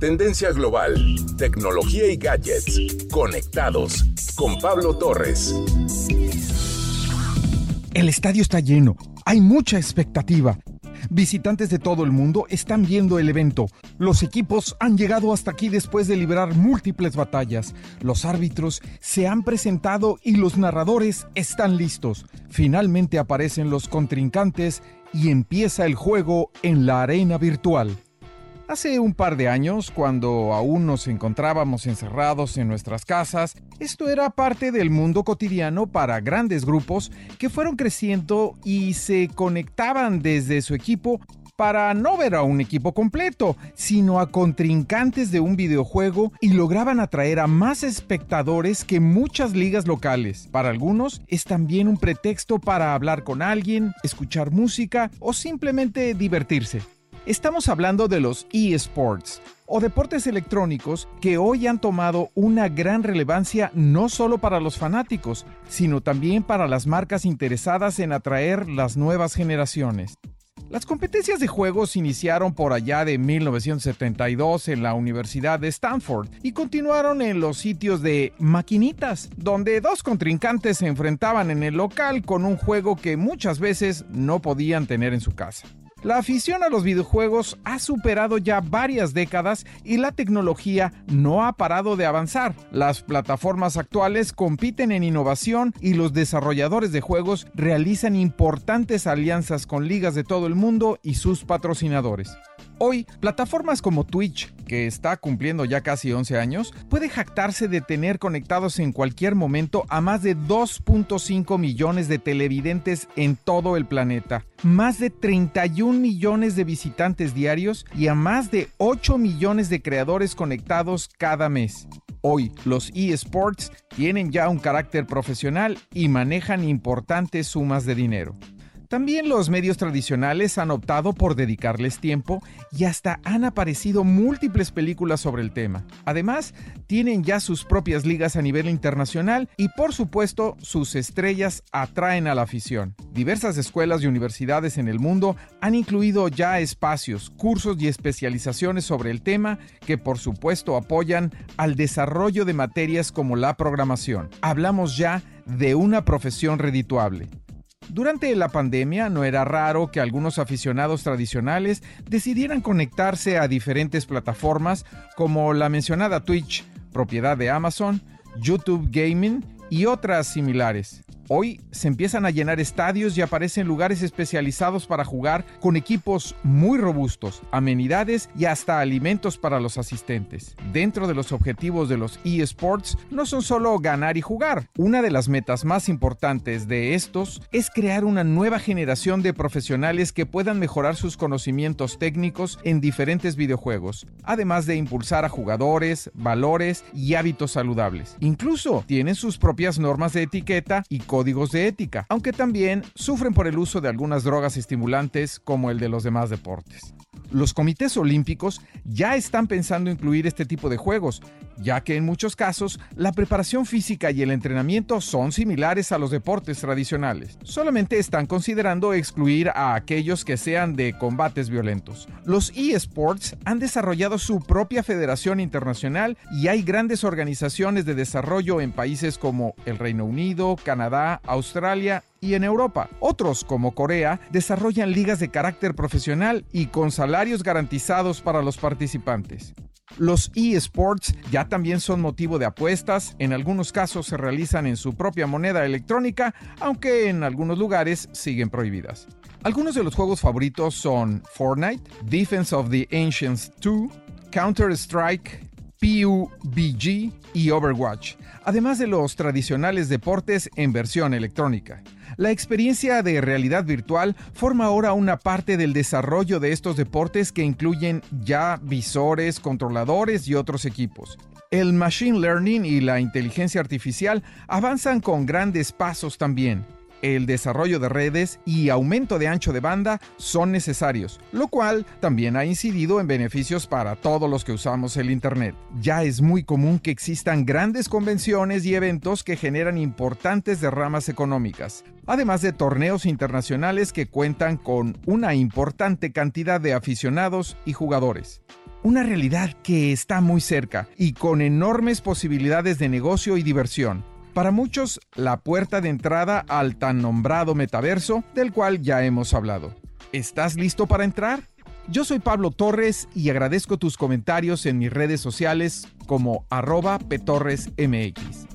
Tendencia global, tecnología y gadgets. Conectados con Pablo Torres. El estadio está lleno. Hay mucha expectativa. Visitantes de todo el mundo están viendo el evento. Los equipos han llegado hasta aquí después de librar múltiples batallas. Los árbitros se han presentado y los narradores están listos. Finalmente aparecen los contrincantes y empieza el juego en la arena virtual. Hace un par de años, cuando aún nos encontrábamos encerrados en nuestras casas, esto era parte del mundo cotidiano para grandes grupos que fueron creciendo y se conectaban desde su equipo para no ver a un equipo completo, sino a contrincantes de un videojuego y lograban atraer a más espectadores que muchas ligas locales. Para algunos es también un pretexto para hablar con alguien, escuchar música o simplemente divertirse. Estamos hablando de los eSports o deportes electrónicos que hoy han tomado una gran relevancia no solo para los fanáticos, sino también para las marcas interesadas en atraer las nuevas generaciones. Las competencias de juegos iniciaron por allá de 1972 en la Universidad de Stanford y continuaron en los sitios de maquinitas, donde dos contrincantes se enfrentaban en el local con un juego que muchas veces no podían tener en su casa. La afición a los videojuegos ha superado ya varias décadas y la tecnología no ha parado de avanzar. Las plataformas actuales compiten en innovación y los desarrolladores de juegos realizan importantes alianzas con ligas de todo el mundo y sus patrocinadores. Hoy, plataformas como Twitch, que está cumpliendo ya casi 11 años, puede jactarse de tener conectados en cualquier momento a más de 2.5 millones de televidentes en todo el planeta, más de 31 millones de visitantes diarios y a más de 8 millones de creadores conectados cada mes. Hoy, los eSports tienen ya un carácter profesional y manejan importantes sumas de dinero. También los medios tradicionales han optado por dedicarles tiempo y hasta han aparecido múltiples películas sobre el tema. Además, tienen ya sus propias ligas a nivel internacional y por supuesto sus estrellas atraen a la afición. Diversas escuelas y universidades en el mundo han incluido ya espacios, cursos y especializaciones sobre el tema que por supuesto apoyan al desarrollo de materias como la programación. Hablamos ya de una profesión redituable. Durante la pandemia no era raro que algunos aficionados tradicionales decidieran conectarse a diferentes plataformas como la mencionada Twitch, propiedad de Amazon, YouTube Gaming y otras similares. Hoy se empiezan a llenar estadios y aparecen lugares especializados para jugar con equipos muy robustos, amenidades y hasta alimentos para los asistentes. Dentro de los objetivos de los eSports no son solo ganar y jugar. Una de las metas más importantes de estos es crear una nueva generación de profesionales que puedan mejorar sus conocimientos técnicos en diferentes videojuegos, además de impulsar a jugadores, valores y hábitos saludables. Incluso tienen sus propias normas de etiqueta y códigos de ética, aunque también sufren por el uso de algunas drogas estimulantes como el de los demás deportes. Los comités olímpicos ya están pensando incluir este tipo de juegos, ya que en muchos casos la preparación física y el entrenamiento son similares a los deportes tradicionales. Solamente están considerando excluir a aquellos que sean de combates violentos. Los eSports han desarrollado su propia federación internacional y hay grandes organizaciones de desarrollo en países como el Reino Unido, Canadá, Australia y en Europa. Otros, como Corea, desarrollan ligas de carácter profesional y con salarios garantizados para los participantes. Los eSports ya también son motivo de apuestas, en algunos casos se realizan en su propia moneda electrónica, aunque en algunos lugares siguen prohibidas. Algunos de los juegos favoritos son Fortnite, Defense of the Ancients 2, Counter-Strike, PUBG y Overwatch, además de los tradicionales deportes en versión electrónica. La experiencia de realidad virtual forma ahora una parte del desarrollo de estos deportes que incluyen ya visores, controladores y otros equipos. El machine learning y la inteligencia artificial avanzan con grandes pasos también. El desarrollo de redes y aumento de ancho de banda son necesarios, lo cual también ha incidido en beneficios para todos los que usamos el Internet. Ya es muy común que existan grandes convenciones y eventos que generan importantes derramas económicas, además de torneos internacionales que cuentan con una importante cantidad de aficionados y jugadores una realidad que está muy cerca y con enormes posibilidades de negocio y diversión. Para muchos, la puerta de entrada al tan nombrado metaverso del cual ya hemos hablado. ¿Estás listo para entrar? Yo soy Pablo Torres y agradezco tus comentarios en mis redes sociales como arroba petorresmx.